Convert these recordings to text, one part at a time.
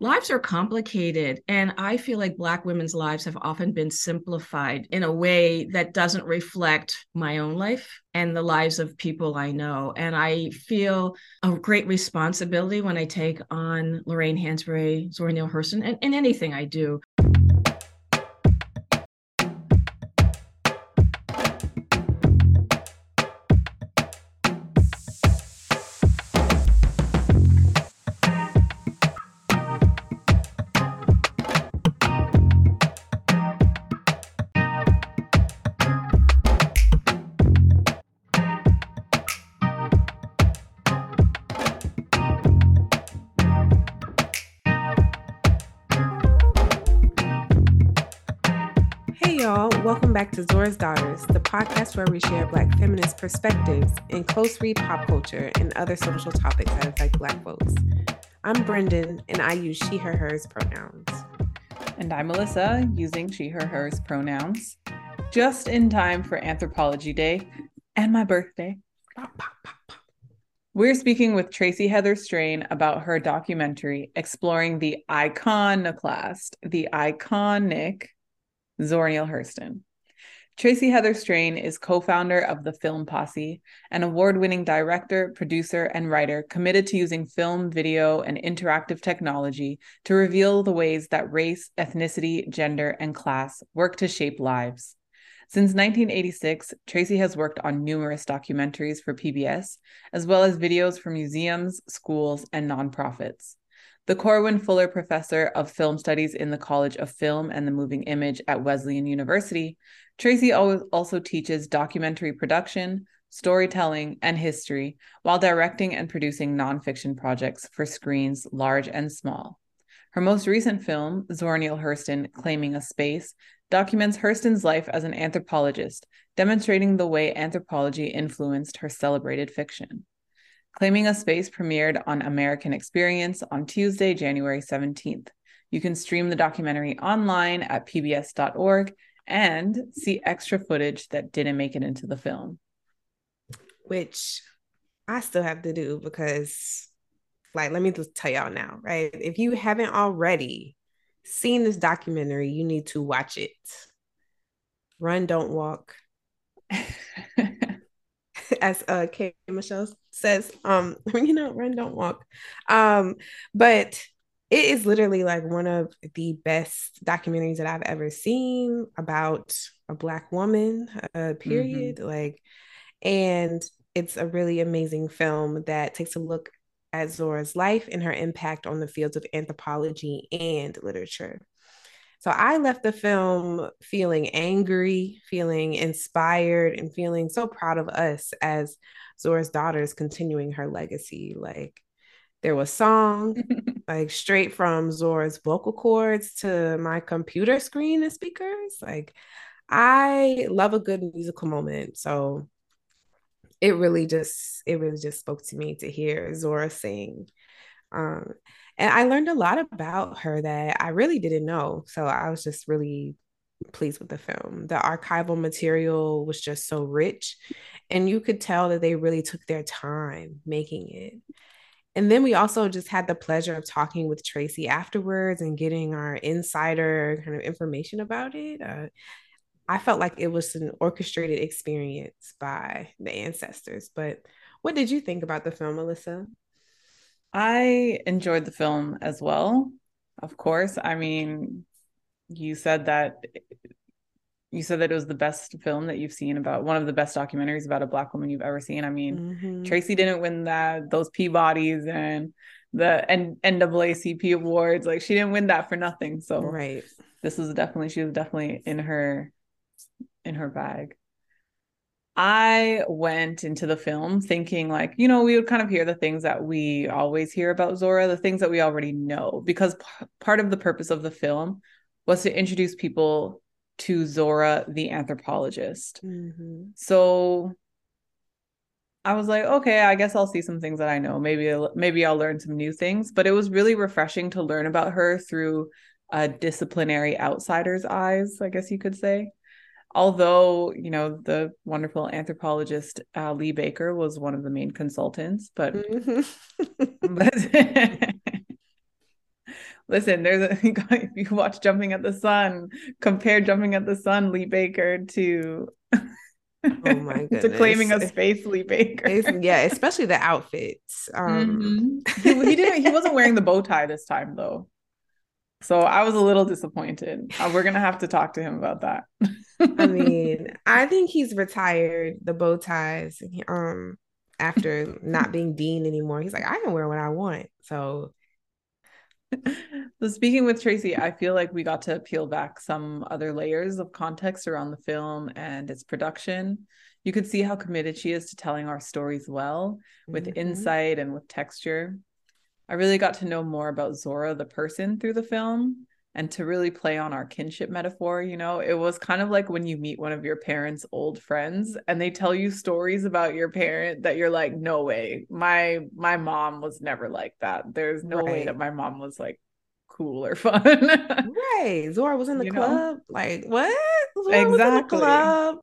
lives are complicated and i feel like black women's lives have often been simplified in a way that doesn't reflect my own life and the lives of people i know. And i feel a great responsibility when i take on lorraine hansberry zora neale hurston and in anything i do to Zora's Daughters, the podcast where we share Black feminist perspectives in close read pop culture and other social topics that affect Black folks. I'm Brendane, and I use she, her, hers pronouns. And I'm Alyssa, using she, her, hers pronouns, just in time for Anthropology Day and my birthday. We're speaking with Tracy Heather Strain about her documentary exploring the iconoclast, the iconic Zora Neale Hurston. Tracy Heather Strain is co founder of the Film Posse, an award winning director, producer, and writer committed to using film, video, and interactive technology to reveal the ways that race, ethnicity, gender, and class work to shape lives. Since 1986, Tracy has worked on numerous documentaries for PBS, as well as videos for museums, schools, and nonprofits. The Corwin Fuller Professor of Film Studies in the College of Film and the Moving Image at Wesleyan University, Tracy also teaches documentary production, storytelling, and history while directing and producing nonfiction projects for screens large and small. Her most recent film, Zora Neale Hurston Claiming a Space, documents Hurston's life as an anthropologist, demonstrating the way anthropology influenced her celebrated fiction. Claiming a Space premiered on American Experience on Tuesday, January 17th. You can stream the documentary online at pbs.org and see extra footage that didn't make it into the film. Which I still have to do because, like, let me just tell y'all now, right? If you haven't already seen this documentary, you need to watch it. Run, don't walk. As uh K Michelle says, um, you know, run, don't walk. Um, but it is literally like one of the best documentaries that I've ever seen about a black woman, uh, period. Mm-hmm. Like, and it's a really amazing film that takes a look at Zora's life and her impact on the fields of anthropology and literature. So I left the film feeling angry, feeling inspired, and feeling so proud of us as Zora's daughters continuing her legacy. Like there was song, like straight from Zora's vocal cords to my computer screen and speakers. Like I love a good musical moment. So it really just it really just spoke to me to hear Zora sing. Um, and I learned a lot about her that I really didn't know. So I was just really pleased with the film. The archival material was just so rich, and you could tell that they really took their time making it. And then we also just had the pleasure of talking with Tracy afterwards and getting our insider kind of information about it. Uh, I felt like it was an orchestrated experience by the ancestors. But what did you think about the film, Alyssa? I enjoyed the film as well. Of course. I mean, you said that you said that it was the best film that you've seen about one of the best documentaries about a black woman you've ever seen. I mean, mm-hmm. Tracy didn't win that those Peabodys and the N- NAACP awards. Like she didn't win that for nothing. So right. This was definitely she was definitely in her in her bag. I went into the film thinking like, you know, we would kind of hear the things that we always hear about Zora, the things that we already know because p- part of the purpose of the film was to introduce people to Zora the anthropologist. Mm-hmm. So I was like, okay, I guess I'll see some things that I know. Maybe maybe I'll learn some new things. But it was really refreshing to learn about her through a disciplinary outsider's eyes, I guess you could say. Although you know the wonderful anthropologist uh, Lee Baker was one of the main consultants, but, mm-hmm. but Listen, there's a if you watch Jumping at the Sun, compare Jumping at the Sun, Lee Baker to Oh my goodness. to claiming a space Lee Baker. It's- yeah, especially the outfits. Um Mhm. he, he didn't he wasn't wearing the bow tie this time though. So I was a little disappointed. Uh, we're gonna have to talk to him about that. I mean, I think he's retired the bow ties um after not being dean anymore. He's like, I can wear what I want. So so speaking with Tracy, I feel like we got to peel back some other layers of context around the film and its production. You could see how committed she is to telling our stories well, with mhm. insight and with texture. I really got to know more about Zora the person through the film and to really play on our kinship metaphor, you know, it was kind of like when you meet one of your parents' old friends and they tell you stories about your parent that you're like, no way. My my mom was never like that. There's no way that my mom was like cool or fun. Right. Zora was in the You know? club. Like, what? Zora was in the Exactly. club.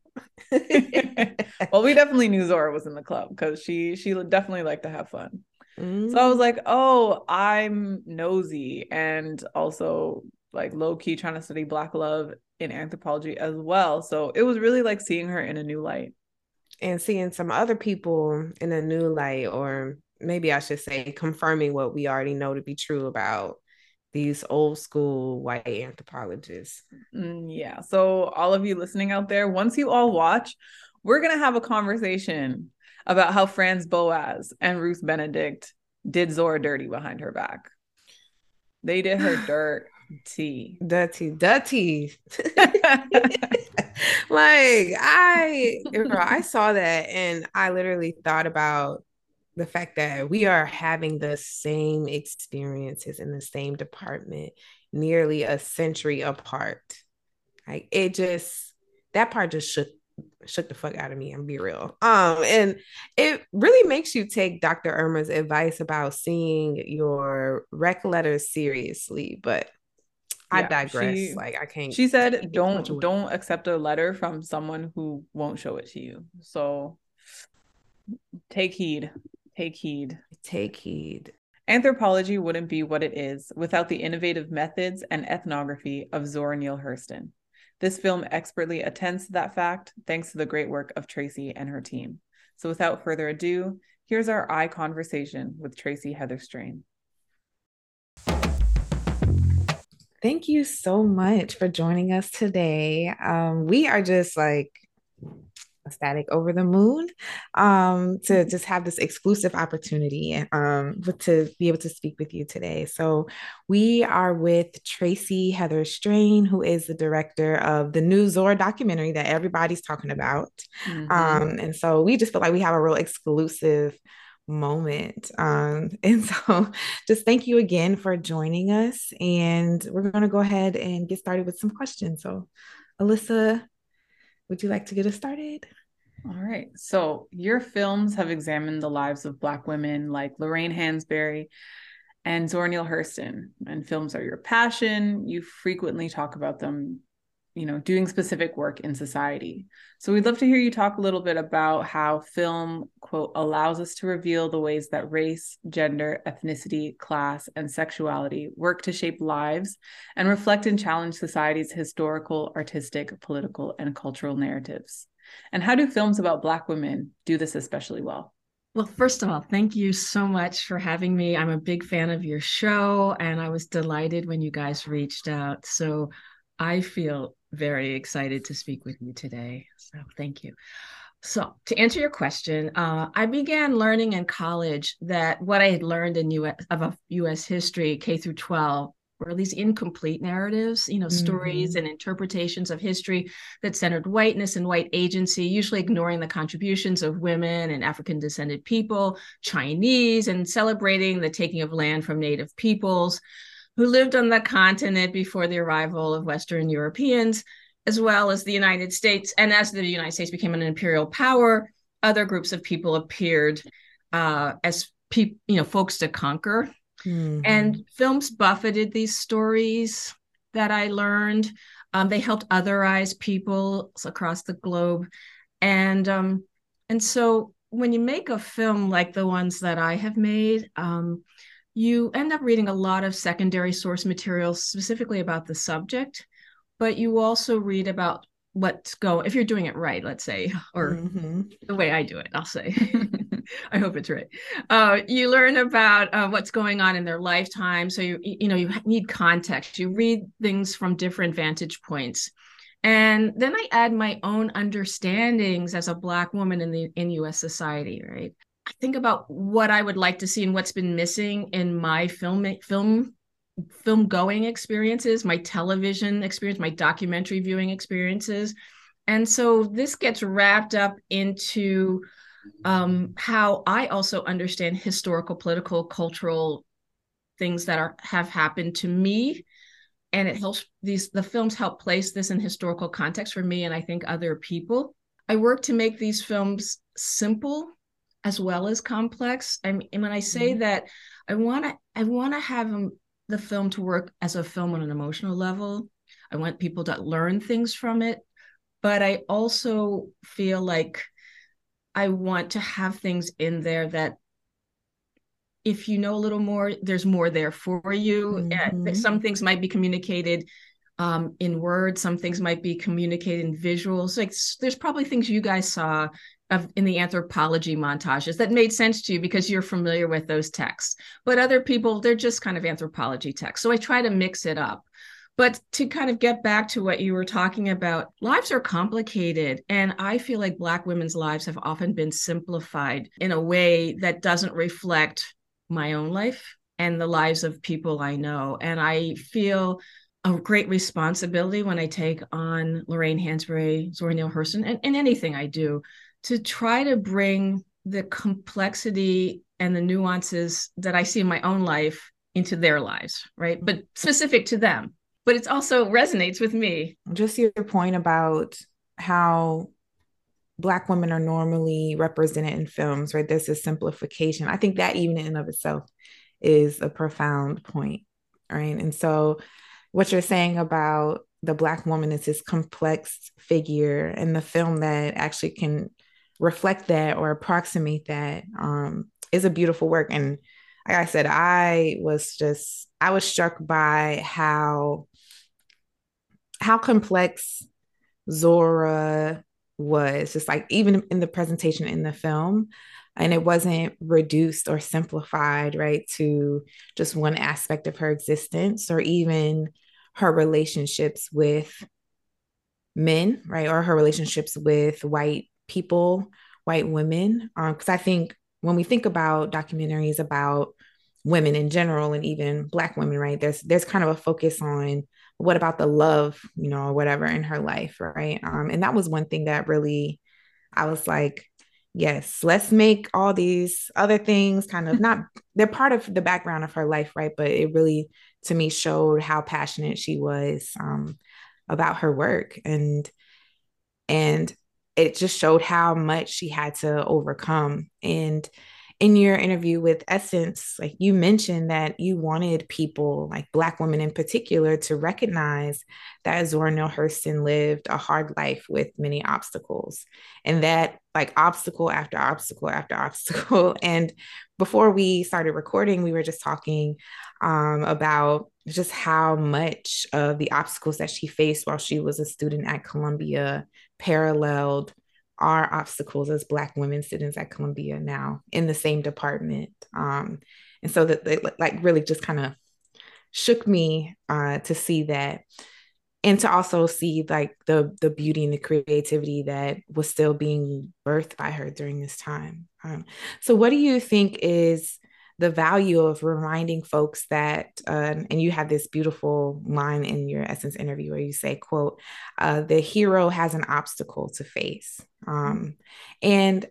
well, we definitely knew Zora was in the club because she she definitely liked to have fun. Mm. So I was like, oh, I'm nosy and also like low key trying to study Black love in anthropology as well. So it was really like seeing her in a new light. and seeing some other people in a new light, or maybe I should say, confirming what we already know to be true about these old school white anthropologists. Mm, yeah. So all of you listening out there, once you all watch, we're gonna have a conversation about how Franz Boas and Ruth Benedict did Zora dirty behind her back. They did her dirty. Dirty, dirty. like I, girl, I saw that and I literally thought about the fact that we are having the same experiences in the same department nearly a century apart. Like it just that part just shook shook the fuck out of me and be real. Um and it really makes you take Dr. Irma's advice about seeing your rec letters seriously, but I Yeah, digress. she- like I can't She said, much "Don't don't accept a letter from someone who won't show it to you." So take heed. Take heed. take heed. Anthropology wouldn't be what it is without the innovative methods and ethnography of Zora Neale Hurston. This film expertly attends to that fact thanks to the great work of Tracy and her team. So without further ado, here's our eye conversation with Tracy Heather Strain. Thank you so much for joining us today. Um, we are just like ecstatic over the moon um, to just have this exclusive opportunity um, to be able to speak with you today. So, we are with Tracy Heather Strain, who is the director of the new Zora documentary that everybody's talking about. Mhm. Um, and so we just feel like we have a real exclusive moment. Um, and so just thank you again for joining us. And we're going to go ahead and get started with some questions. So, Alyssa, would you like to get us started? All right. So your films have examined the lives of Black women like Lorraine Hansberry and Zora Neale Hurston. And films are your passion. You frequently talk about them, you know, doing specific work in society. So we'd love to hear you talk a little bit about how film, quote, allows us to reveal the ways that race, gender, ethnicity, class, and sexuality work to shape lives and reflect and challenge society's historical, artistic, political, and cultural narratives. And how do films about Black women do this especially well? Well, first of all, thank you so much for having me. I'm a big fan of your show, and I was delighted when you guys reached out. So I feel very excited to speak with you today. So thank you. So, to answer your question, uh, I began learning in college that what I had learned in US of U.S. history, K through 12, were these incomplete narratives, you know, stories Mhm. and interpretations of history that centered whiteness and white agency, usually ignoring the contributions of women and African descended people, Chinese, and celebrating the taking of land from Native peoples who lived on the continent before the arrival of Western Europeans, as well as the United States. And as the United States became an imperial power, other groups of people appeared uh, as pe- you know folks to conquer. Mhm. And films buffeted these stories that I learned. Um, they helped otherize people across the globe, and um, and so when you make a film like the ones that I have made, um, you end up reading a lot of secondary source materials specifically about the subject, but you also read about what's go if you're doing it right, let's say, or mm-hmm. the way I do it, I'll say. I hope it's right. Uh, you learn about uh, what's going on in their lifetime, so you you know you need context. You read things from different vantage points, and then I add my own understandings as a Black woman in the in U.S. society. Right, I think about what I would like to see and what's been missing in my film film film going experiences, my television experience, my documentary viewing experiences. And so this gets wrapped up into um, how I also understand historical, political, cultural things that are have happened to me. And it helps these the films help place this in historical context for me and I think other people. I work to make these films simple as well as complex. I mean, when I say mm-hmm. that, I want to I want to have them, the film to work as a film on an emotional level. I want people to learn things from it, but I also feel like I want to have things in there that if you know a little more, there's more there for you. Mm-hmm. Some things might be communicated um, in words, some things might be communicated in visuals. Like there's probably things you guys saw of in the anthropology montages that made sense to you because you're familiar with those texts. But other people, they're just kind of anthropology texts. So I try to mix it up. But to kind of get back to what you were talking about, lives are complicated. And I feel like Black women's lives have often been simplified in a way that doesn't reflect my own life and the lives of people I know. And I feel a great responsibility when I take on Lorraine Hansberry, Zora Neale Hurston, and, and anything I do to try to bring the complexity and the nuances that I see in my own life into their lives, right? But specific to them. But it also resonates with me. Just your point about how Black women are normally represented in films, right? This is simplification. I think that even in and of itself is a profound point, right? And so, what you're saying about the Black woman is this complex figure in the film that actually can reflect that or approximate that um, is a beautiful work. And like I said, I was just I was struck by how how complex Zora was, just like even in the presentation in the film. And it wasn't reduced or simplified, right, to just one aspect of her existence or even her relationships with men, right, or her relationships with white people, white women. Because um, I think when we think about documentaries about women in general and even black women, right, there's there's kind of a focus on what about the love, you know, or whatever in her life, right? Um, and that was one thing that really I was like, yes, let's make all these other things kind of not they're part of the background of her life, right? But it really to me showed how passionate she was um, about her work and and it just showed how much she had to overcome. And in your interview with Essence, like you mentioned that you wanted people, like Black women in particular, to recognize that Zora Neale Hurston lived a hard life with many obstacles, and that like obstacle after obstacle after obstacle. And before we started recording, we were just talking um, about just how much of the obstacles that she faced while she was a student at Columbia paralleled our obstacles as Black women students at Columbia now in the same department. Um, and so that they like really just kind of shook me uh, to see that and to also see like the the beauty and the creativity that was still being birthed by her during this time. Um, so what do you think is the value of reminding folks that uh, and you have this beautiful line in your essence interview where you say quote uh, the hero has an obstacle to face um, and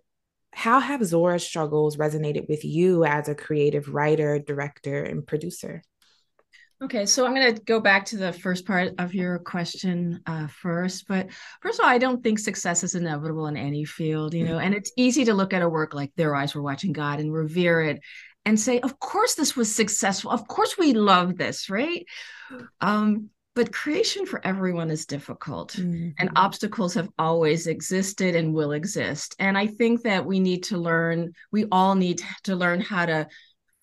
how have zora's struggles resonated with you as a creative writer director and producer Okay, so I'm going to go back to the first part of your question uh, first. But first of all, I don't think success is inevitable in any field, you know, and it's easy to look at a work like Their Eyes Were Watching God and revere it and say, of course, this was successful. Of course, we love this, right? Um, but creation for everyone is difficult, mm-hmm. and obstacles have always existed and will exist. And I think that we need to learn, we all need to learn how to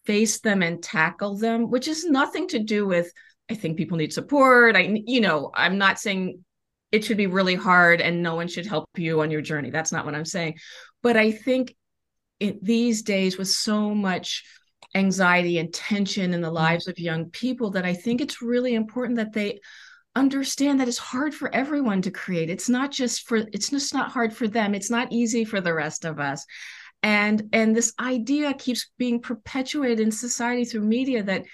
face them and tackle them, which is nothing to do with I think people need support. I you know, I'm not saying it should be really hard and no one should help you on your journey. That's not what I'm saying. But I think it, these days with so much anxiety and tension in the mm-hmm. lives of young people that I think it's really important that they understand that it's hard for everyone to create. It's not just for it's just not hard for them. It's not easy for the rest of us. And and this idea keeps being perpetuated in society through media that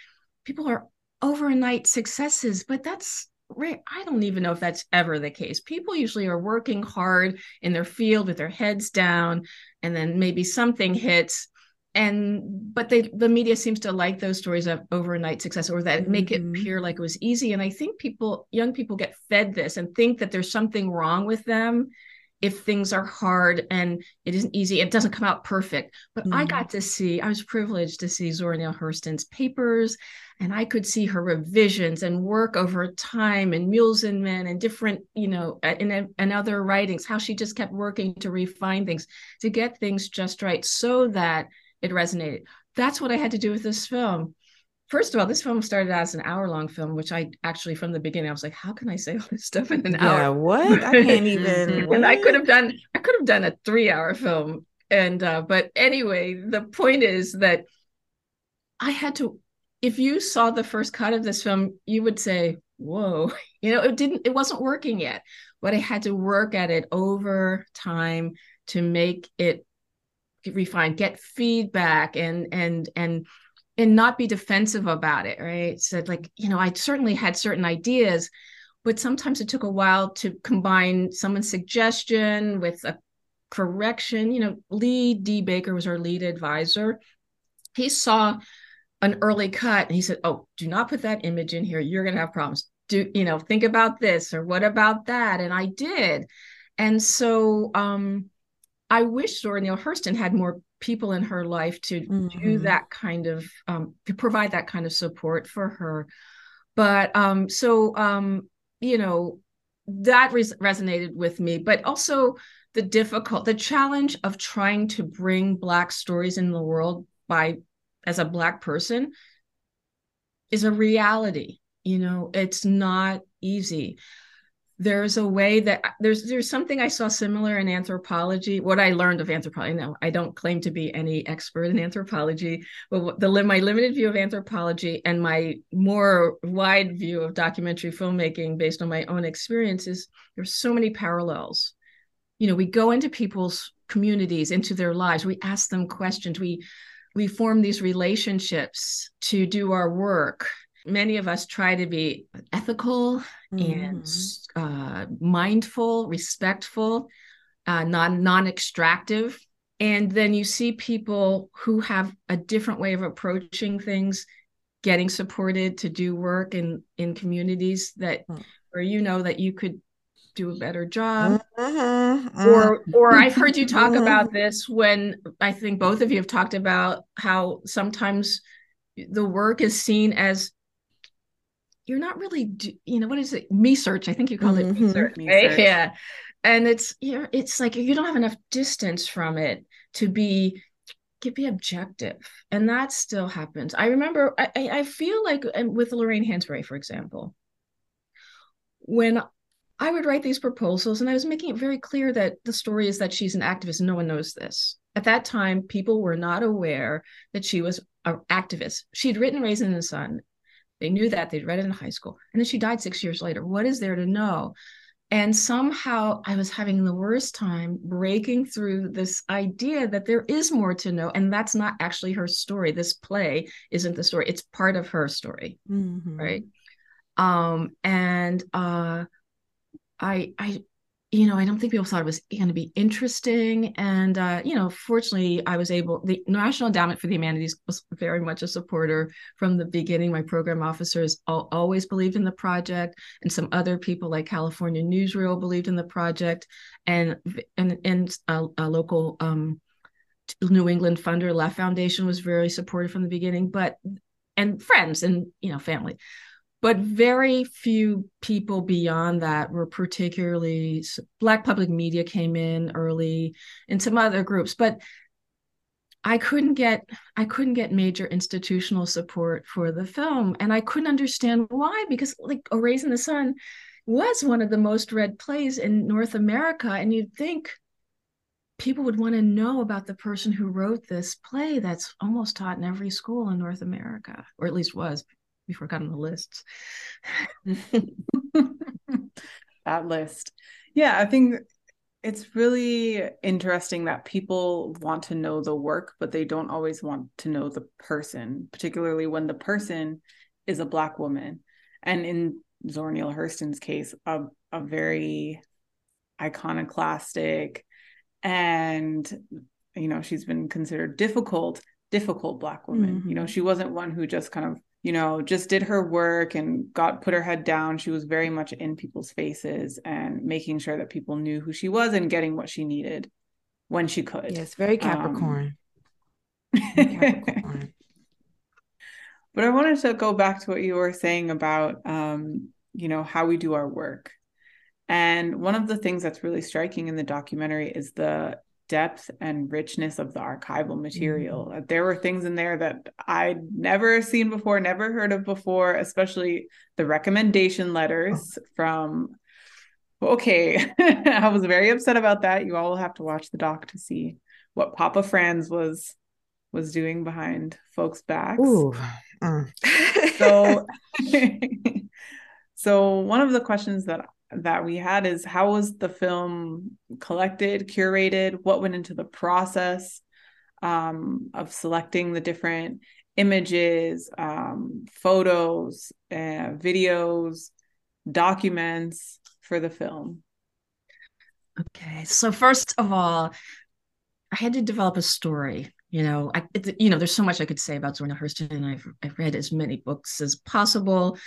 people are overnight successes, but that's right. I don't even know if that's ever the case. People usually are working hard in their field with their heads down, and then maybe something hits and but they the media seems to like those stories of overnight success or that mm-hmm. make it mm-hmm. appear like it was easy and i think people young people get fed this and think that there's something wrong with them if things are hard and it isn't easy it doesn't come out perfect but mm-hmm. i got to see i was privileged to see zora neale hurston's papers and i could see her revisions and work over time and mules and men and different you know and, and other writings how she just kept working to refine things to get things just right so that it resonated. That's what I had to do with this film. First of all, this film started as an hour long film, which I actually from the beginning I was like, how can I say all this stuff in an yeah, hour? Yeah, what? I can't even. and I could have done I could have done a three hour film. And uh, but anyway, the point is that I had to. If you saw the first cut of this film, you would say, "Whoa!" You know, it didn't. It wasn't working yet, but I had to work at it over time to make it refine get feedback and and and and not be defensive about it right so like you know i certainly had certain ideas but sometimes it took a while to combine someone's suggestion with a correction you know lee d baker was our lead advisor he saw an early cut and he said oh do not put that image in here you're going to have problems do you know think about this or what about that and i did and so um I wish Zora Neale Hurston had more people in her life to mm-hmm. do that kind of um, to provide that kind of support for her. But um, so um, you know that res- resonated with me, but also the difficult, the challenge of trying to bring Black stories in the world by as a Black person is a reality. You know, it's not easy there's a way that there's there's something I saw similar in anthropology. What I learned of anthropology. Now, I don't claim to be any expert in anthropology, but the my limited view of anthropology and my more wide view of documentary filmmaking, based on my own experiences, there's so many parallels. You know, we go into people's communities, into their lives. We ask them questions. We we form these relationships to do our work many of us try to be ethical mm. and uh, mindful, respectful, uh, non non extractive, and then you see people who have a different way of approaching things, getting supported to do work in in communities that mm. where you know that you could do a better job mm-hmm. or or i've heard you talk about this when i think both of you have talked about how sometimes the work is seen as you're not really you know what is it me search i think you call mm-hmm. it right? yeah and it's you know, it's like you don't have enough distance from it to be to be objective and that still happens i remember i i feel like with lorraine hansberry for example when i would write these proposals and i was making it very clear that the story is that she's an activist and no one knows this at that time people were not aware that she was an activist she'd written raisin in the sun they knew that they'd read it in high school. And then she died six years later. What is there to know? And somehow I was having the worst time breaking through this idea that there is more to know. And that's not actually her story. This play isn't the story, it's part of her story. Mm-hmm. Right. Um, and uh I I you know, I don't think people thought it was going to be interesting. And, uh, you know, fortunately, I was able, the National Endowment for the Humanities was very much a supporter from the beginning. My program officers all, always believed in the project, and some other people like California Newsreel believed in the project, and and, and a, a local um, New England funder, LEF Foundation, was very supportive from the beginning, but and friends and, you know, family but very few people beyond that were particularly black public media came in early and some other groups but I couldn't get I couldn't get major institutional support for the film and I couldn't understand why because like A Raisin in the Sun was one of the most read plays in North America and you'd think people would want to know about the person who wrote this play that's almost taught in every school in North America or at least was before it got on the list. that list. Yeah, I think it's really interesting that people want to know the work, but they don't always want to know the person, particularly when the person is a Black woman. And in Zora Neale Hurston's case, a, a very iconoclastic and, you know, she's been considered difficult, difficult Black woman. Mm-hmm. You know, mm-hmm. she wasn't one who just kind of you know, just did her work and got put her head down. She was very much in people's faces and making sure that people knew who she was and getting what she needed when she could. Yes, very Capricorn. Um, very Capricorn. but I wanted to go back to what you were saying about um, you know, how we do our work. And one of the things that's really striking in the documentary is the depth and richness of the archival material. Mm-hmm. There were things in there that I'd never seen before, never heard of before, especially the recommendation letters oh. from. Okay, I was very upset about that. You all will have to watch the doc to see what Papa Franz was was doing behind folks' backs. Mm. so, so one of the questions that that we had is how was the film collected, curated, what went into the process um, of selecting the different images, um, photos, uh, videos, documents for the film? Okay, so first of all, I had to develop a story. You know, I you know, there's so much I could say about Zora Hurston, and I've I've read as many books as possible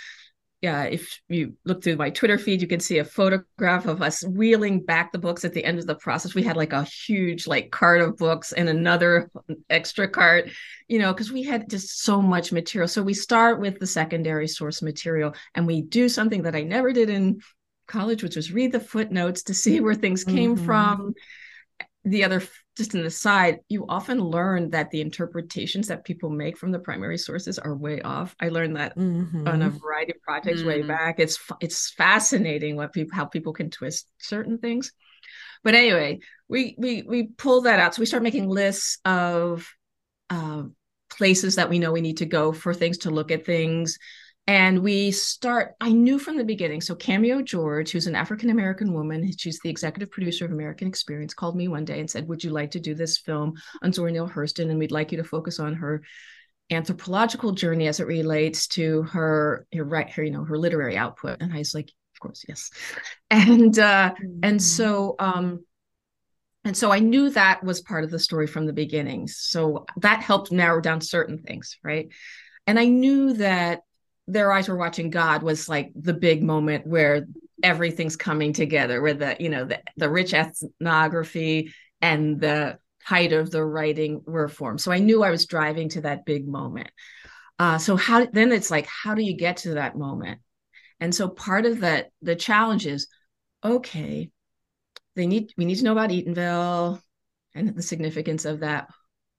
yeah, if you look through my Twitter feed, you can see a photograph of us wheeling back the books at the end of the process. We had like a huge like cart of books and another extra cart, you know, because we had just so much material. So we start with the secondary source material and we do something that I never did in college, which was read the footnotes to see where things came mm-hmm. from. The other just an aside, you often learn that the interpretations that people make from the primary sources are way off. I learned that mm-hmm. on a variety of projects mm. way back. It's it's fascinating what people how people can twist certain things. But anyway, we we we pull that out. So we start making lists of uh, places that we know we need to go for things to look at things and we start i knew from the beginning so cameo george who's an african american woman she's the executive producer of american experience called me one day and said would you like to do this film on zora neale hurston? And we'd like you to focus on her anthropological journey as it relates to her her right her you know her literary output. And i was like of course yes. And uh mm-hmm. and so um and so i knew that was part of the story from the beginning. So that helped narrow down certain things right? And i knew that their eyes were watching God was like the big moment where everything's coming together, where the you know the, the rich ethnography and the height of the writing were formed. So I knew I was driving to that big moment. Uh, so how then it's like how do you get to that moment? And so part of that the challenge is okay, they need we need to know about Eatonville and the significance of that.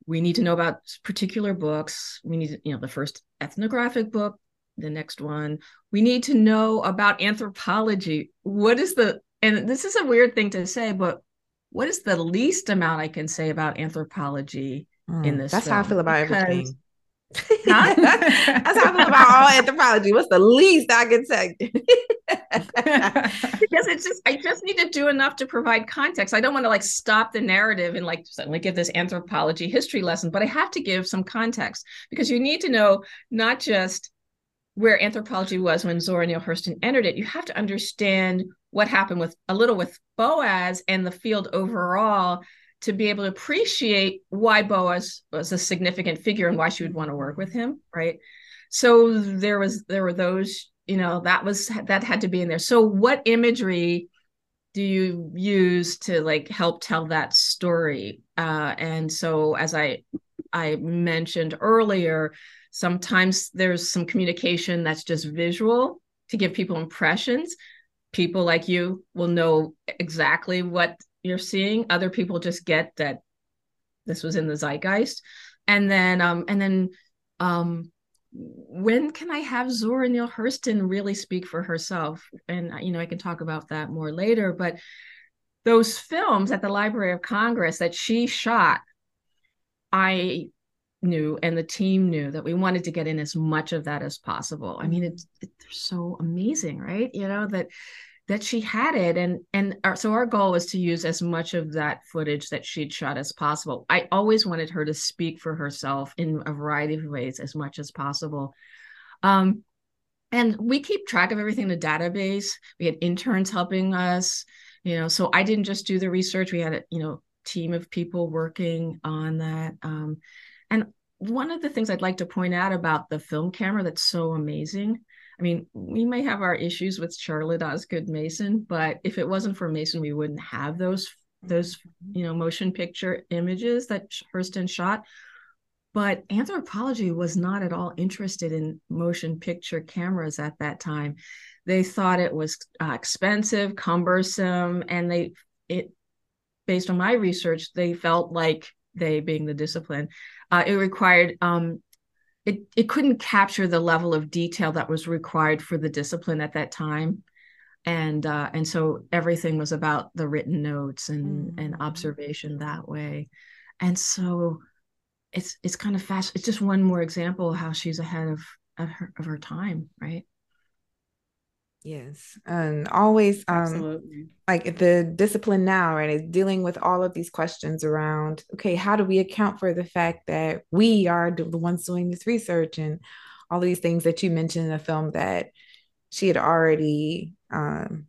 We need to know about particular books. We need, you know, the first ethnographic book, the next one. We need to know about anthropology. What is the, and this is a weird thing to say, but what is the least amount I can say about anthropology mm, in this? That's film? how I feel about because, everything. Huh? That's how I feel about all anthropology. What's the least I can say? because it's just I just need to do enough to provide context. I don't want to like stop the narrative and like suddenly give this anthropology history lesson, but I have to give some context because you need to know not just where anthropology was when Zora Neale Hurston entered it, you have to understand what happened with a little with Boas and the field overall to be able to appreciate why Boas was a significant figure and why she would want to work with him, right? So there was there were those, you know, that was that had to be in there. So what imagery do you use to like help tell that story? Uh, and so as I I mentioned earlier, Sometimes there's some communication that's just visual to give people impressions. People like you will know exactly what you're seeing. Other people just get that this was in the zeitgeist. And then um and then um when can I have Zora Neale Hurston really speak for herself? And you know, I can talk about that more later, but those films at the Library of Congress that she shot, I knew and the team knew that we wanted to get in as much of that as possible. I mean, it's, it's so amazing, right? You know that that she had it. And and our, so our goal was to use as much of that footage that she'd shot as possible. I always wanted her to speak for herself in a variety of ways as much as possible. Um, and we keep track of everything in the database. We had interns helping us you know so i didn't just do the research. We had a you know team of people working on that. Um, and one of the things i'd like to point out about the film camera that's so amazing I mean, we may have our issues with Charlotte Osgood Mason, but if it wasn't for Mason, we wouldn't have those those you know motion picture images that Hurston shot. But anthropology was not at all interested in motion picture cameras at that time. They thought it was uh, expensive, cumbersome, and they it based on my research, they felt like they being the discipline, uh, it required um, it, it couldn't capture the level of detail that was required for the discipline at that time. And uh, and so everything was about the written notes and mm. and observation that way. And so it's it's kind of fast it's just one more example of how she's ahead of of her, of her time right Yes. And always um Absolutely. like the discipline now, right, is dealing with all of these questions around, okay, how do we account for the fact that we are the ones doing this research and all these things that you mentioned in the film that she had already um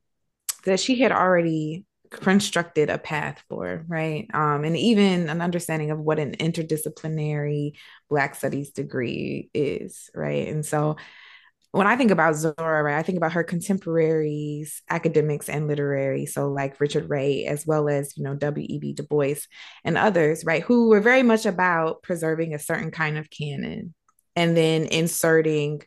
that she had already constructed a path for, right? Um, and even an understanding of what an interdisciplinary Black studies degree is, right? And so when I think about Zora, right, I think about her contemporaries, academics and literary, so like Richard Wright, as well as, you know, W.E.B. Du Bois and others, right, who were very much about preserving a certain kind of canon and then inserting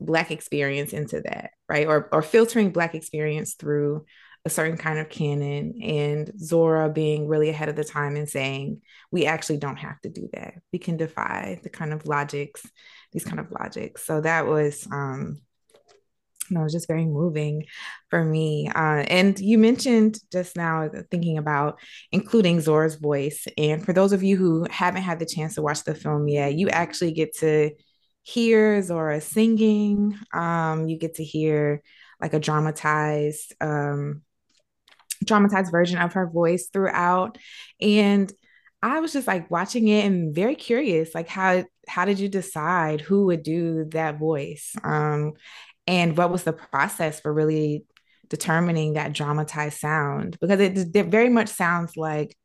Black experience into that, right, or, or filtering Black experience through a certain kind of canon and Zora being really ahead of the time and saying, we actually don't have to do that. We can defy the kind of logics these kind of logics. So that was um you know, just very moving for me. Uh, and you mentioned just now thinking about including Zora's voice. And for those of you who haven't had the chance to watch the film yet, you actually get to hear Zora singing. Um, you get to hear like a dramatized, um, dramatized version of her voice throughout. And I was just like watching it and very curious, like how how did you decide who would do that voice? Um, and what was the process for really determining that dramatized sound? Because it, it very much sounds like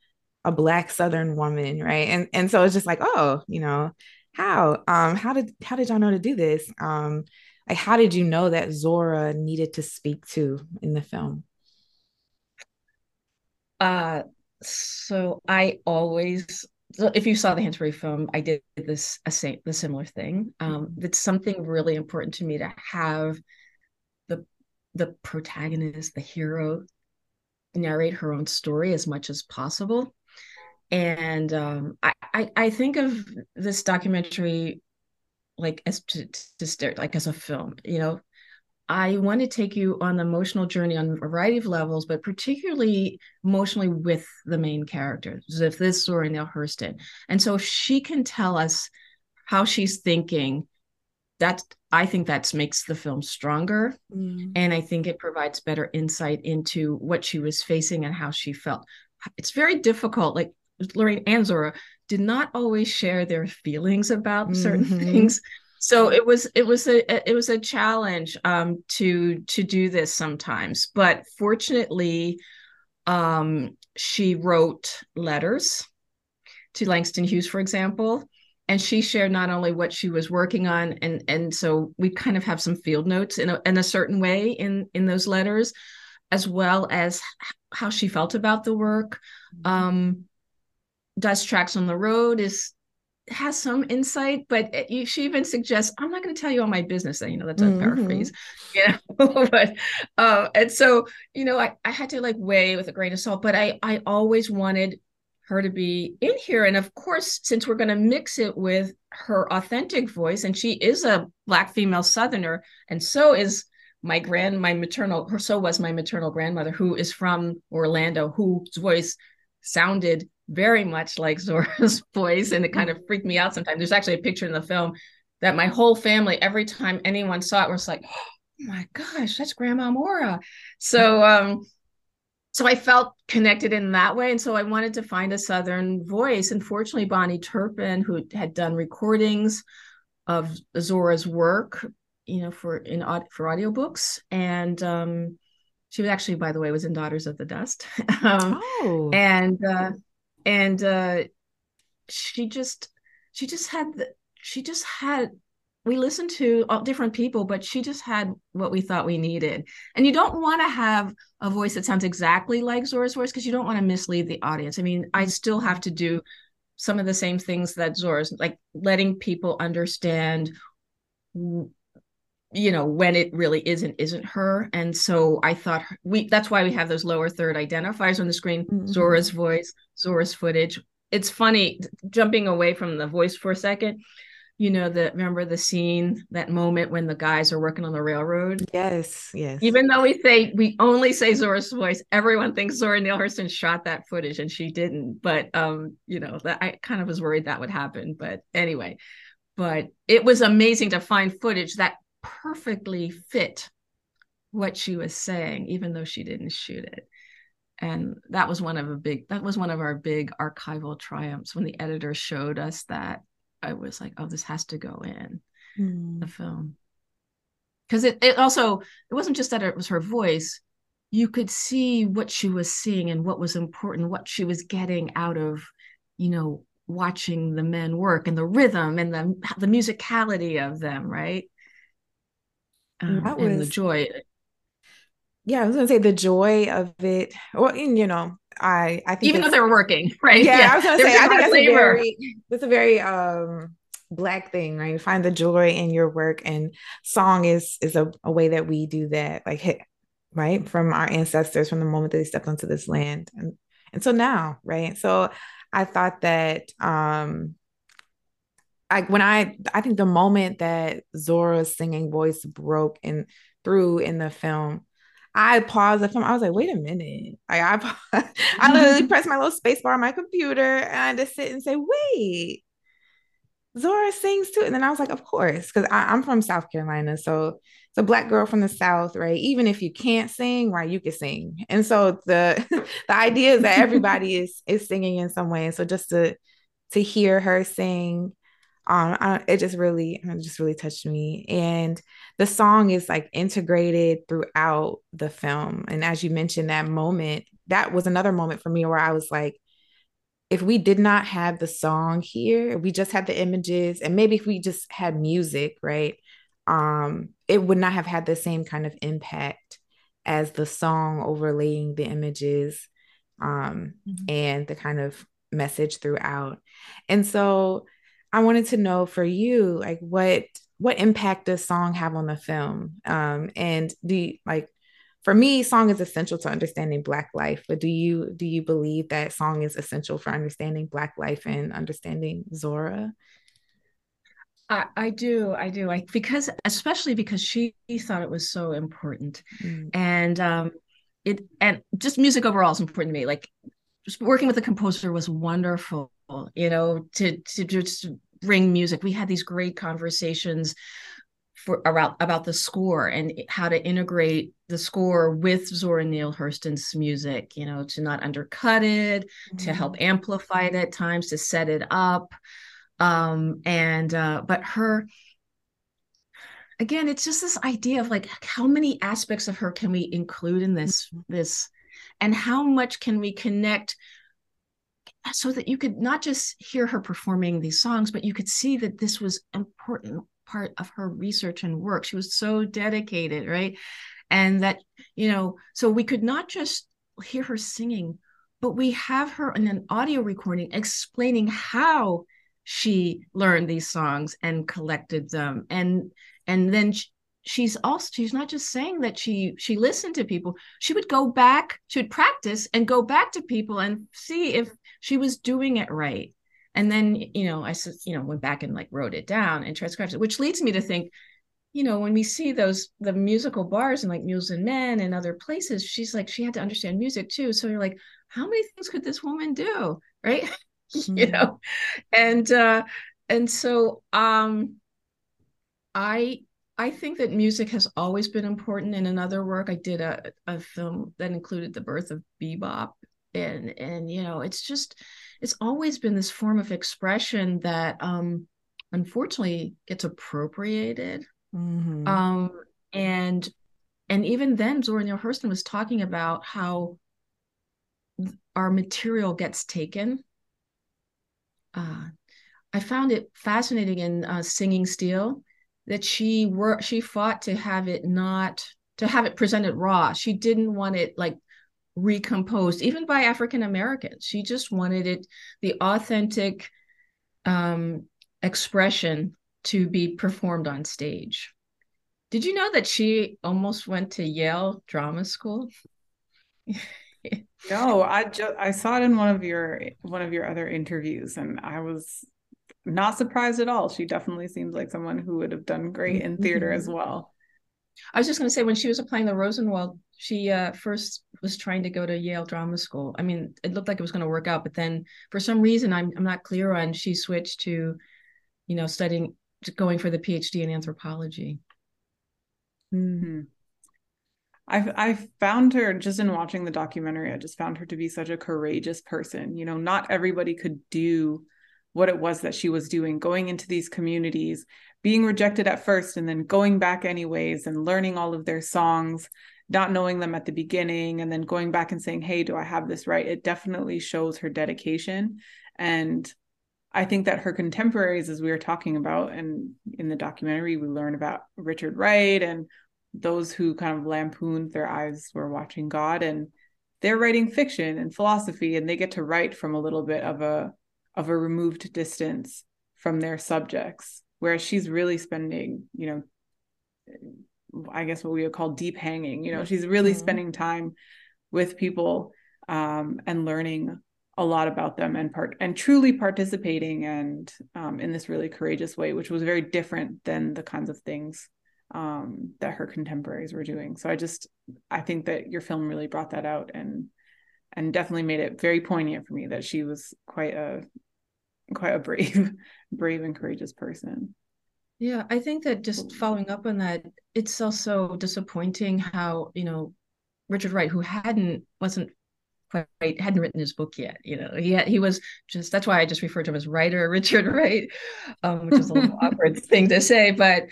a black Southern woman, right? And and so it's just like, oh, you know, how um how did how did y'all know to do this? Um, like how did you know that Zora needed to speak to in the film? Uh so I always so if you saw the Hansberry film, I did this a same the similar thing. Um, mm-hmm. it's something really important to me to have the the protagonist, the hero, narrate her own story as much as possible. And um, I, I, I think of this documentary like as to, to like as a film. You know, I want to take you on an emotional journey on a variety of levels, but particularly emotionally with the main character, if this Zora Neale Hurston. And so she can tell us how she's thinking. That I think that makes the film stronger. Mm. And I think it provides better insight into what she was facing and how she felt. It's very difficult. Like Lorraine and Zora did not always share their feelings about mm-hmm. certain things so it was it was a it was a challenge um, to to do this sometimes but fortunately um, she wrote letters to langston hughes for example and she shared not only what she was working on and and so we kind of have some field notes in a, in a certain way in in those letters as well as how she felt about the work mm-hmm. um, dust tracks on the road is has some insight, but she even suggests, I'm not going to tell you all my business. You know, that's a mm-hmm. paraphrase, you know, but, uh, and so, you know, I, I had to like weigh with a grain of salt, but I, I always wanted her to be in here. And of course, since we're going to mix it with her authentic voice, and she is a black female Southerner, and so is my grand, my maternal, her so was my maternal grandmother, who is from Orlando, whose voice sounded very much like Zora's voice, and it kind of freaked me out sometimes. There's actually a picture in the film that my whole family, every time anyone saw it, was like, "Oh my gosh, that's Grandma Mora." So, um, so I felt connected in that way. And so I wanted to find a Southern voice. Unfortunately, Bahni Turpin, who had done recordings of Zora's work, you know, for in for audiobooks. And um, she was actually, by the way, was in Daughters of the Dust. um, oh. and uh, and uh, she just she just had the, she just had we listened to all different people, but she just had what we thought we needed. And you don't want to have a voice that sounds exactly like Zora's voice because you don't want to mislead the audience. I mean, I still have to do some of the same things that Zora's, like letting people understand, you know, when it really isn't isn't her. And so I thought we that's why we have those lower third identifiers on the screen: mm-hmm. Zora's voice, Zora's footage. It's funny jumping away from the voice for a second you know the remember the scene that moment when the guys are working on the railroad yes yes even though we say we only say zora's voice everyone thinks zora neale hurston shot that footage and she didn't but um you know that i kind of was worried that would happen but anyway but it was amazing to find footage that perfectly fit what she was saying even though she didn't shoot it and that was one of a big that was one of our big archival triumphs when the editor showed us that I was like, oh, this has to go in mm. the film. Because it, it also, it wasn't just that it was her voice. You could see what she was seeing and what was important, what she was getting out of, you know, watching the men work and the rhythm and the the musicality of them, right? Um, was, and the joy. Yeah, I was gonna say the joy of it. Well, and, you know, I I think even though they were working, right? Yeah, yeah. I was gonna say I think that's a very that's a very um black thing, right? You find the joy in your work and song is is a, a way that we do that, like hit right from our ancestors from the moment that they stepped onto this land. And and so now, right? So I thought that um like when I I think the moment that Zora's singing voice broke in through in the film I paused the film. I was like, wait a minute. Like I, I mm-hmm. literally pressed my little space bar on my computer and I just sit and say, wait, Zora sings too. And then I was like, of course, because I'm from South Carolina. So it's a black girl from the South, right? Even if you can't sing, right, you can sing. And so the the idea is that everybody is is singing in some way. And so just to to hear her sing um I, it just really it just really touched me. And the song is like integrated throughout the film. And as you mentioned that moment that was another moment for me where i was like if we did not have the song here we just had the images and maybe if we just had music right um it would not have had the same kind of impact as the song overlaying the images um mm-hmm. and the kind of message throughout. And so I wanted to know for you, like what what impact does song have on the film? Um, and do you, like for me, song is essential to understanding Black life. But do you do you believe that song is essential for understanding Black life and understanding Zora? I, I do, I do. I because especially because she thought it was so important, mm. and um, it and just music overall is important to me. Like just working with the composer was wonderful you know, to to just bring music. We had these great conversations for about about the score and how to integrate the score with Zora Neale Hurston's music, you know, to not undercut it, mm-hmm. to help amplify it at times, to set it up. Um, and uh, but her again, it's just this idea of like how many aspects of her can we include in this mm-hmm. this and how much can we connect so that you could not just hear her performing these songs, but you could see that this was important part of her research and work. She was so dedicated, right? And that, you know, so we could not just hear her singing, but we have her in an audio recording explaining how she learned these songs and collected them. And and then she's also she's not just saying that she she listened to people she would go back she would practice and go back to people and see if she was doing it right. And then you know i you know went back and like wrote it down and transcribed it which leads me to think you know when we see those the musical bars and like mules and men and other places she's like she had to understand music too. So you're like how many things could this woman do? Right? Mm-hmm. you know? And uh and so um i i think that music has always been important. In another work i did a, a film that included the birth of bebop and and you know it's just it's always been this form of expression that um unfortunately gets appropriated. Mm-hmm. um and and even then zora neale hurston was talking about how our material gets taken. Uh i found it fascinating in uh, singing steel that she were she fought to have it not to have it presented raw. She didn't want it like recomposed, even by African Americans. She just wanted it, the authentic um, expression to be performed on stage. Did you know that she almost went to Yale Drama School? no, I just I saw it in one of your one of your other interviews, and I was not surprised at all. She definitely seems like someone who would have done great in theater as well. I was just going to say when she was applying the Rosenwald, she uh, first was trying to go to Yale Drama School. I mean, it looked like it was going to work out, but then for some reason, I'm I'm not clear on. She switched to, you know, studying, going for the PhD in anthropology. Hmm. I I found her just in watching the documentary. I just found her to be such a courageous person. You know, not everybody could do what it was that she was doing, going into these communities, being rejected at first, and then going back anyways, and learning all of their songs not knowing them at the beginning and then going back and saying, Hey, do I have this right? It definitely shows her dedication. And I think that her contemporaries, as we were talking about, and in the documentary, we learn about Richard Wright and those who kind of lampooned their eyes were watching God and they're writing fiction and philosophy and they get to write from a little bit of a of a removed distance from their subjects whereas she's really spending you know I guess what we would call deep hanging. You know, she's really mm-hmm. spending time with people um, and learning a lot about them and part and truly participating and um, in this really courageous way, which was very different than the kinds of things um, that her contemporaries were doing. So I just I think that your film really brought that out and and definitely made it very poignant for me that she was quite a quite a brave brave and courageous person. Yeah, I think that just following up on that, it's also disappointing how, you know, Richard Wright, who hadn't, wasn't quite, hadn't written his book yet, you know, he, had, he was just, that's why I just referred to him as writer Richard Wright, um, which is a little awkward thing to say, but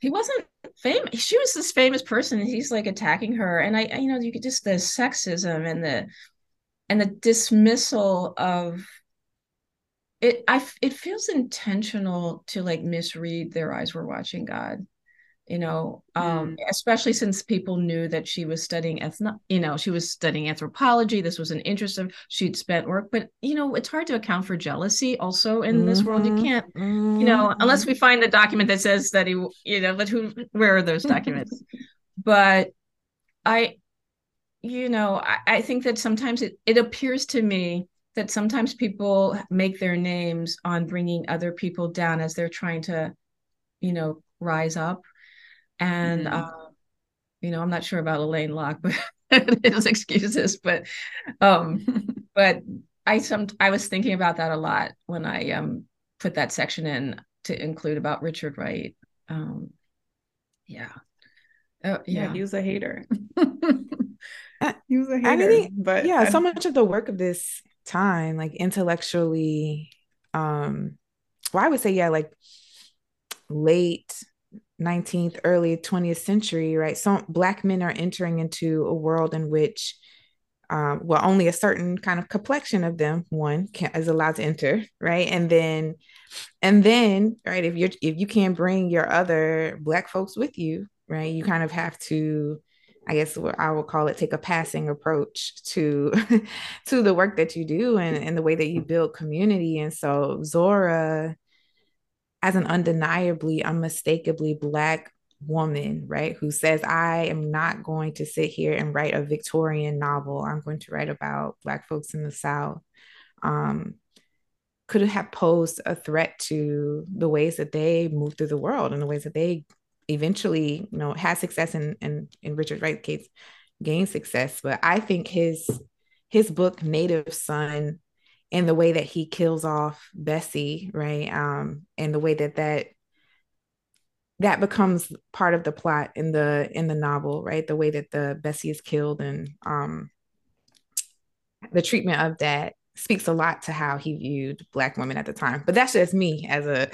he wasn't famous. She was this famous person and he's like attacking her. And I, you know, you could just, the sexism and the, and the dismissal of it I it feels intentional to like misread their eyes were watching God you know um, mm. especially since people knew that she was studying ethno you know she was studying anthropology this was an interest of she'd spent work but you know it's hard to account for jealousy also in mm-hmm. this world you mm-hmm. can't mm-hmm. you know unless mm-hmm. we find the document that says that he you know but who where are those documents but i you know I, I think that sometimes it, it appears to me that sometimes people make their names on bringing other people down as they're trying to you know rise up and mm-hmm. uh, you know i'm not sure about alain locke but his excuses but um but i some i was thinking about that a lot when i um put that section in to include about richard wright um yeah oh, yeah. yeah he was a hater he was a hater I mean, but yeah so much of the work of this time like intellectually um well i would say yeah like late 19th early 20th century right? Some black men are entering into a world in which um, well only a certain kind of complexion of them one can, is allowed to enter right? And then and then right if you're if you can't bring your other black folks with you right you kind of have to I guess what I would call it take a passing approach to to the work that you do and, and the way that you build community. And so Zora, as an undeniably, unmistakably black woman, right, who says, I am not going to sit here and write a Victorian novel. I'm going to write about black folks in the South. um, could have posed a threat to the ways that they move through the world and the ways that they eventually, you know, had success in in, in Richard Wright's case, gained success. But I think his his book Native Son and the way that he kills off Bessie, right? Um, and the way that that that becomes part of the plot in the in the novel, right? The way that the Bessie is killed and um the treatment of that speaks a lot to how he viewed black women at the time. But that's just me as a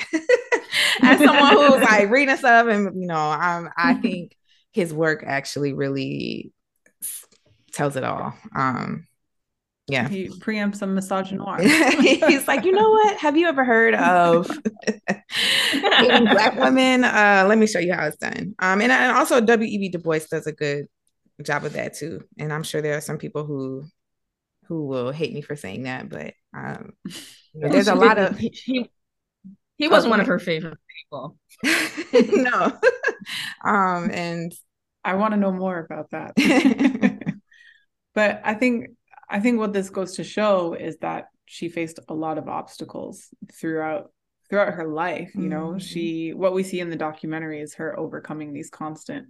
as someone who's like reading stuff and you know, um, I think his work actually really tells it all. Um yeah. He preempts some misogynoir. He's like, you know what? Have you ever heard of black women? Uh, let me show you how it's done. Um, and, and also W.E.B. Du Bois does a good job of that too. And I'm sure there are some people who who will hate me for saying that, but um, you know, there's a lot of he he, he wasn't one of her favorite people. no, um, and I want to know more about that. but I think I think what this goes to show is that she faced a lot of obstacles throughout throughout her life you know mm-hmm. she what we see in the documentary is her overcoming these constant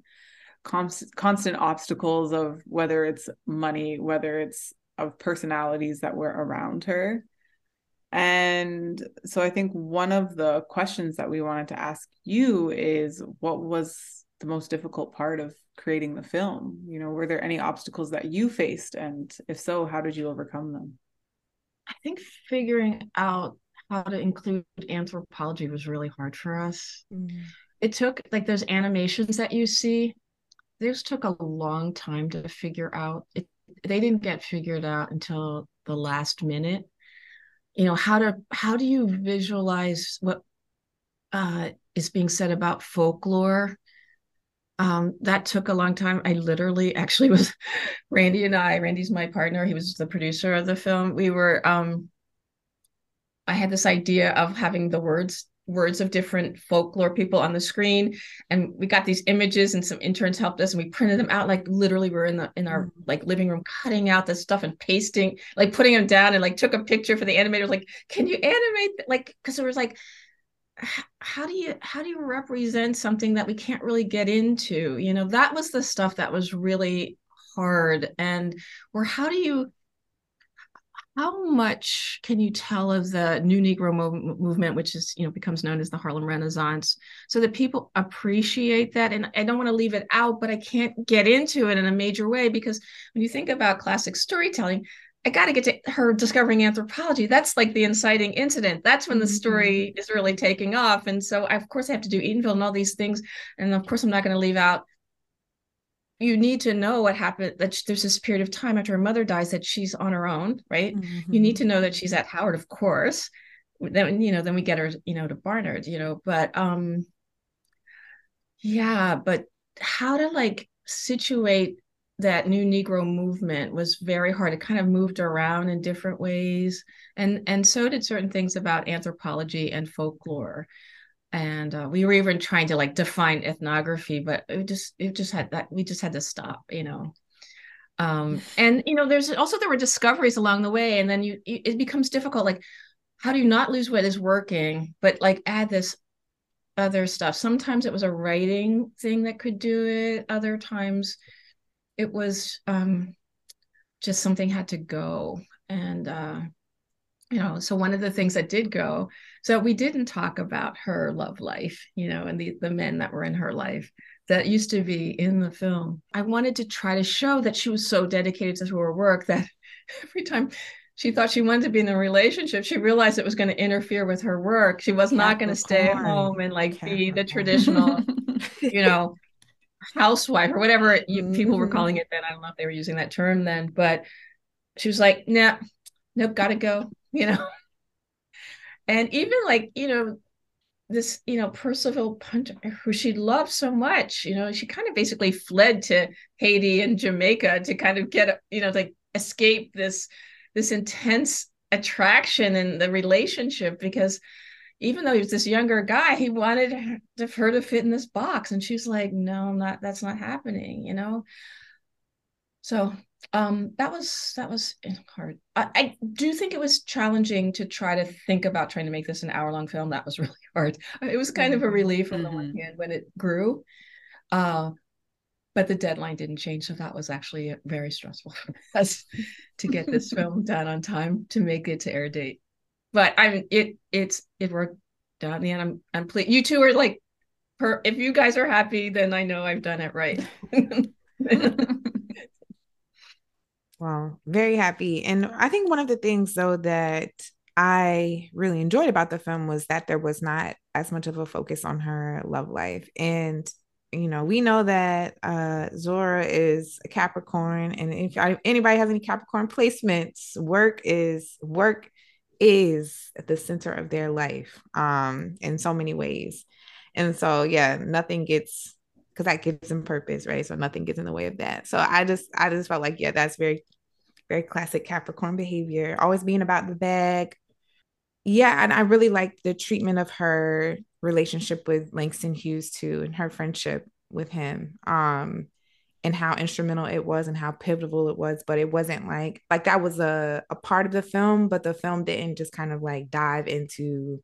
constant constant obstacles of whether it's money whether it's of personalities that were around her. And so I think one of the questions that we wanted to ask you is what was the most difficult part of creating the film? You know, were there any obstacles that you faced? And if so, how did you overcome them? I think figuring out how to include anthropology was really hard for us. Mm. It took like those animations that you see, those took a long time to figure out. It they didn't get figured out until the last minute. You know how to how do you visualize what uh, is being said about folklore? Um, that took a long time. I literally actually was randy and i randy's my partner he was the producer of the film. We were um, i had this idea of having the words words of different folklore people on the screen and we got these images and some interns helped us and we printed them out like literally we're in the in our mm-hmm. like living room cutting out this stuff and pasting like putting them down and like took a picture for the animators like can you animate like because it was like how do you how do you represent something that we can't really get into you know that was the stuff that was really hard and or how do you how much can you tell of the new negro mo- movement which is you know becomes known as the harlem renaissance so that people appreciate that? And i don't want to leave it out but i can't get into it in a major way because when you think about classic storytelling i got to get to her discovering anthropology. That's like the inciting incident. That's when the story mm-hmm. is really taking off. And so I, of course i have to do eatonville and all these things. And of course i'm not going to leave out you need to know what happened that there's this period of time after her mother dies that she's on her own right? Mm-hmm. you need to know that she's at howard of course. Then you know then we get her you know to barnard you know but um yeah but how to like situate that new negro movement was very hard. It kind of moved around in different ways. And and so did certain things about anthropology and folklore and uh, we were even trying to like define ethnography but it just it just had that we just had to stop you know? Um and you know there's also there were discoveries along the way and then you it becomes difficult like how do you not lose what is working but like add this other stuff? Sometimes it was a writing thing that could do it other times it was um just something had to go. And uh you know so one of the things that did go so we didn't talk about her love life you know and the the men that were in her life that used to be in the film. I wanted to try to show that she was so dedicated to her work that every time she thought she wanted to be in a relationship she realized it was going to interfere with her work. She was not going to stay at home and like be the traditional you know housewife or whatever you, people were mm-hmm. calling it then. I don't know if they were using that term then but she was like nah nope gotta go you know and even like you know this you know percival punter who she loved so much you know she kind of basically fled to haiti and jamaica to kind of get you know like escape this this intense attraction and the relationship because even though he was this younger guy he wanted her to fit in this box. And she's like no not that's not happening you know? So um that was that was hard I, I, do think it was challenging to try to think about trying to make this an hour long film that was really hard it was kind mm-hmm. of a mm-hmm. relief on mm-hmm. the one mm-hmm. hand when it grew uh but the deadline didn't change so that was actually very stressful for us to get this film done on time to make it to air date but i mean it it's it worked out in the end i'm i'm pleased you two are like per if you guys are happy then i know i've done it right Wow, very happy. And I think one of the things though that I really enjoyed about the film was that there was not as much of a focus on her love life. And you know, we know that uh Zora is a Capricorn and if anybody has any Capricorn placements, work is work is at the center of their life um in so many ways. And so yeah, nothing gets because that gives them purpose, right? So nothing gets in the way of that. So I just I just felt like, yeah, that's very, very classic Capricorn behavior, always being about the bag. Yeah, and I really liked the treatment of her relationship with Langston Hughes too, and her friendship with him. Um, and how instrumental it was and how pivotal it was but it wasn't like like that was a, a part of the film but the film didn't just kind of like dive into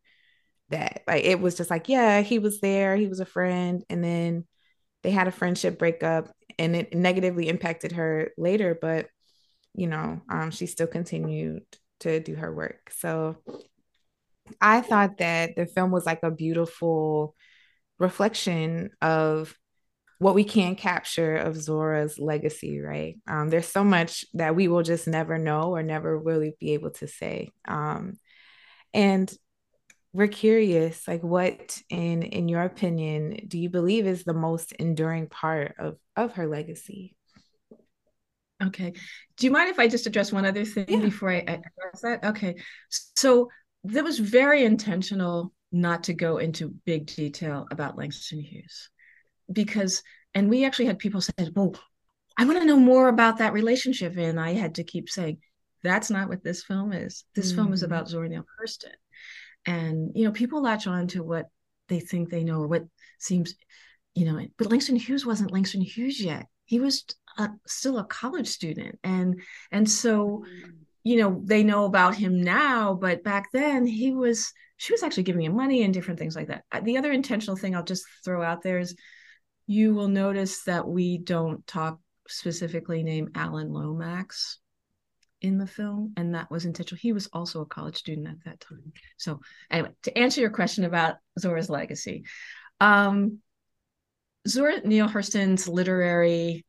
that like it was just like yeah he was there he was a friend and then they had a friendship breakup and it negatively impacted her later but you know um, she still continued to do her work so i thought that the film was like a beautiful reflection of what we can capture of Zora's legacy, right? Um, there's so much that we will just never know or never really be able to say. Um, and we're curious like what in in your opinion do you believe is the most enduring part of of her legacy okay do you mind if i just address one other thing yeah. before I, I address that okay so that was very intentional not to go into big detail about langston hughes because and we actually had people say well i want to know more about that relationship and i had to keep saying that's not what this film is this mm-hmm. film is mm-hmm. about zora neale hurston and you know people latch on to what they think they know or what seems you know but langston hughes wasn't langston hughes yet. He was a, still a college student. And and so you know they know about him now but back then he was she was actually giving him money and different things like that. Uh, the other intentional thing i'll just throw out there is you will notice that we don't talk specifically name alan lomax in the film, and that was intentional. He was also a college student at that time. So, anyway, to answer your question about Zora's legacy, um, Zora Neale Hurston's literary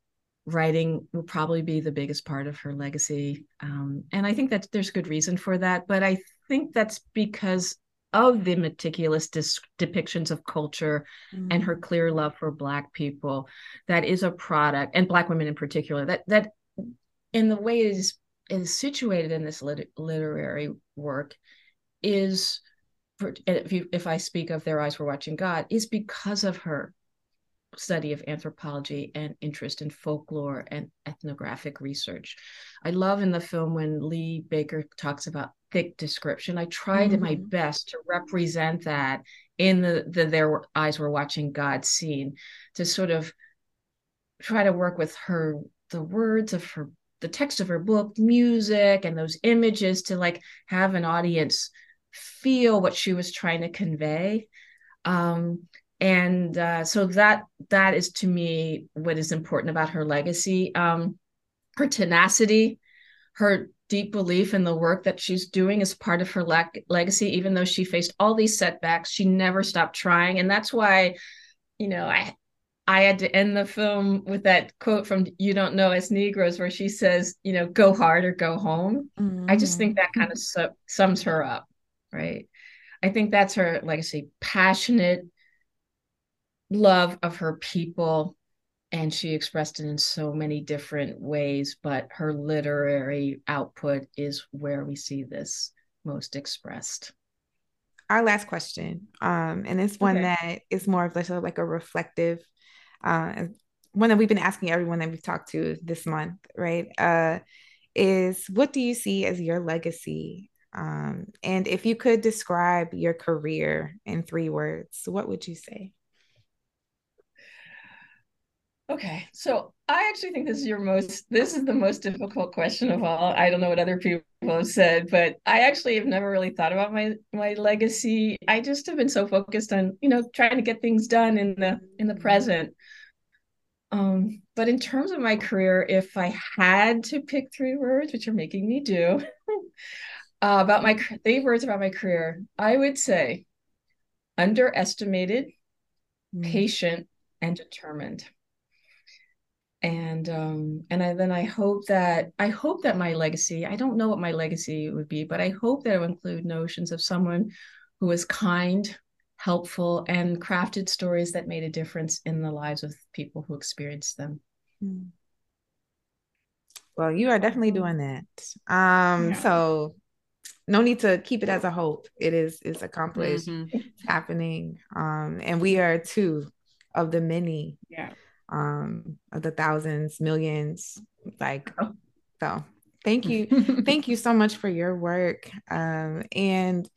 writing will probably be the biggest part of her legacy, um, and I think that there's good reason for that. But I think that's because of the meticulous dis- depictions of culture mm-hmm. and her clear love for Black people that is a product, and Black women in particular, that that in the way it is is situated in this lit- literary work is if you if I speak of their eyes were watching God is because of her study of anthropology and interest in folklore and ethnographic research. I love in the film when Lee Baker talks about thick description. I tried mm-hmm. my best to represent that in the, the their eyes were watching God scene to sort of try to work with her the words of her the text of her book, music, and those images to like have an audience feel what she was trying to convey. Um, and uh, so that that is to me what is important about her legacy. Um, her tenacity, her deep belief in the work that she's doing is part of her le- legacy. Even though she faced all these setbacks, she never stopped trying, and that's why, you know, I I had to end the film with that quote from You Don't Know Us Negroes, where she says, you know, go hard or go home. Mm-hmm. I just think that kind of su- sums her up, right? I think that's her legacy passionate love of her people. And she expressed it in so many different ways, but her literary output is where we see this most expressed our last question um and it's one okay. that is more of like a, like a reflective uh, one that we've been asking everyone that we've talked to this month, right? Uh, is what do you see as your legacy? Um, and if you could describe your career in three words, what would you say? Okay, so I actually think this is your most this is the most difficult question of all. I don't know what other people have said, but I actually have never really thought about my my legacy. I just have been so focused on, you know, trying to get things done in the in the present. Um, but in terms of my career, if I had to pick three words, which you're making me do, uh, about my three words about my career, I would say underestimated, mm. patient, and determined and um and I, then i hope that i hope that my legacy i don't know what my legacy would be but i hope that it will include notions of someone who was kind helpful and crafted stories that made a difference in the lives of people who experienced them. Hmm. well you are definitely doing that. Um yeah. so no need to keep it as a hope. It is it's accomplished. Mm-hmm. it's happening. Um and we are two of the many yeah um of the thousands millions like oh. so thank you thank you so much for your work um and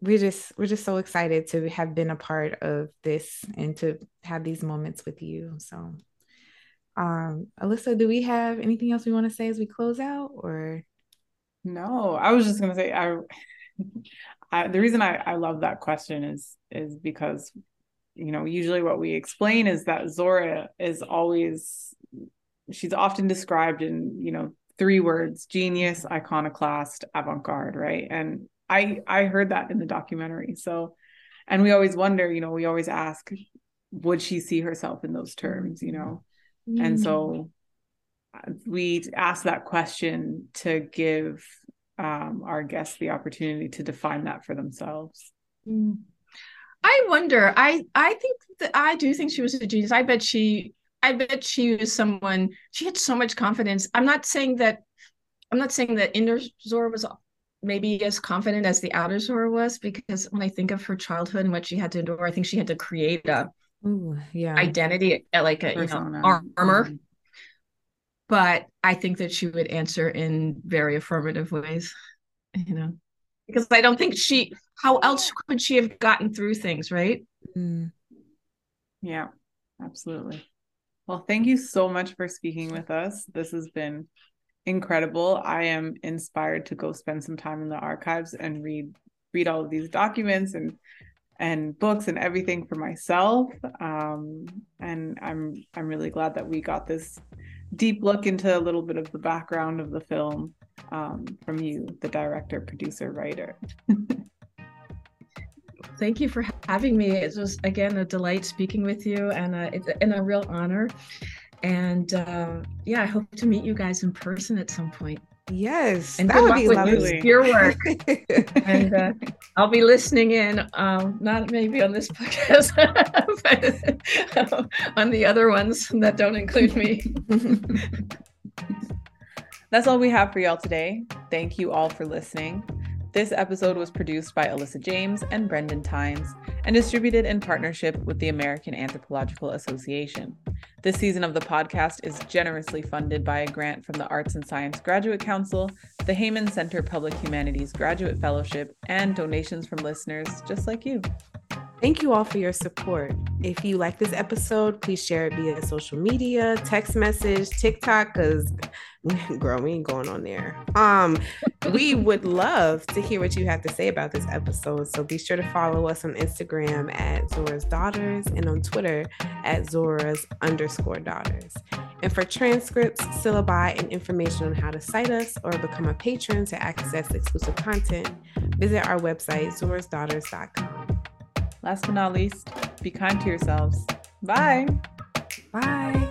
we're just we're just so excited to have been a part of this and to have these moments with you so um alyssa do we have anything else we want to say as we close out or no i was just going to say I, I the reason I, I love that question is is because you know, usually what we explain is that Zora is always, she's often described in, you know, three words genius, iconoclast, avant garde, right? And I, I heard that in the documentary. So, and we always wonder, you know, we always ask, would she see herself in those terms, you know? Mm. And so uh, we ask that question to give um, our guests the opportunity to define that for themselves. Mm. I wonder. I I think that I do think she was a genius. I bet she I bet she was someone she had so much confidence. I'm not saying that I'm not saying that inner Zora was maybe as confident as the outer Zora was because when I think of her childhood and what she had to endure, I think she had to create a Ooh, yeah identity uh, like a Persona. you know armor. Mm-hmm. But I think that she would answer in very affirmative ways, you know because I don't think she, how else could she have gotten through things, right? Mm. Yeah, absolutely. Well, thank you so much for speaking with us. This has been incredible. I am inspired to go spend some time in the archives and read read all of these documents and and books and everything for myself. Um, and I'm I'm really glad that we got this deep look into a little bit of the background of the film um, from you, the director, producer, writer. Thank you for having me. It was again a delight speaking with you, and uh, it's and a real honor. And uh, yeah, I hope to meet you guys in person at some point. Yes, and good luck with lovely. your work. and uh, I'll be listening in, um, not maybe on this podcast, but on the other ones that don't include me. That's all we have for y'all today. Thank you all for listening. This episode was produced by Alyssa James and Brendane Tynes and distributed in partnership with the American Anthropological Association. This season of the podcast is generously funded by a grant from the Arts and Science Graduate Council, the Heyman Center Public Humanities Graduate Fellowship, and donations from listeners just like you. Thank you all for your support. If you like this episode, please share it via social media, text message, TikTok, because girl, we ain't going on there. Um, we would love to hear what you have to say about this episode. So be sure to follow us on Instagram at Zora's Daughters and on Twitter at Zora's underscore daughters. And for transcripts, syllabi, and information on how to cite us or become a patron to access exclusive content, visit our website, zorasdaughters.com. Last but not least, be kind to yourselves. Bye. Bye.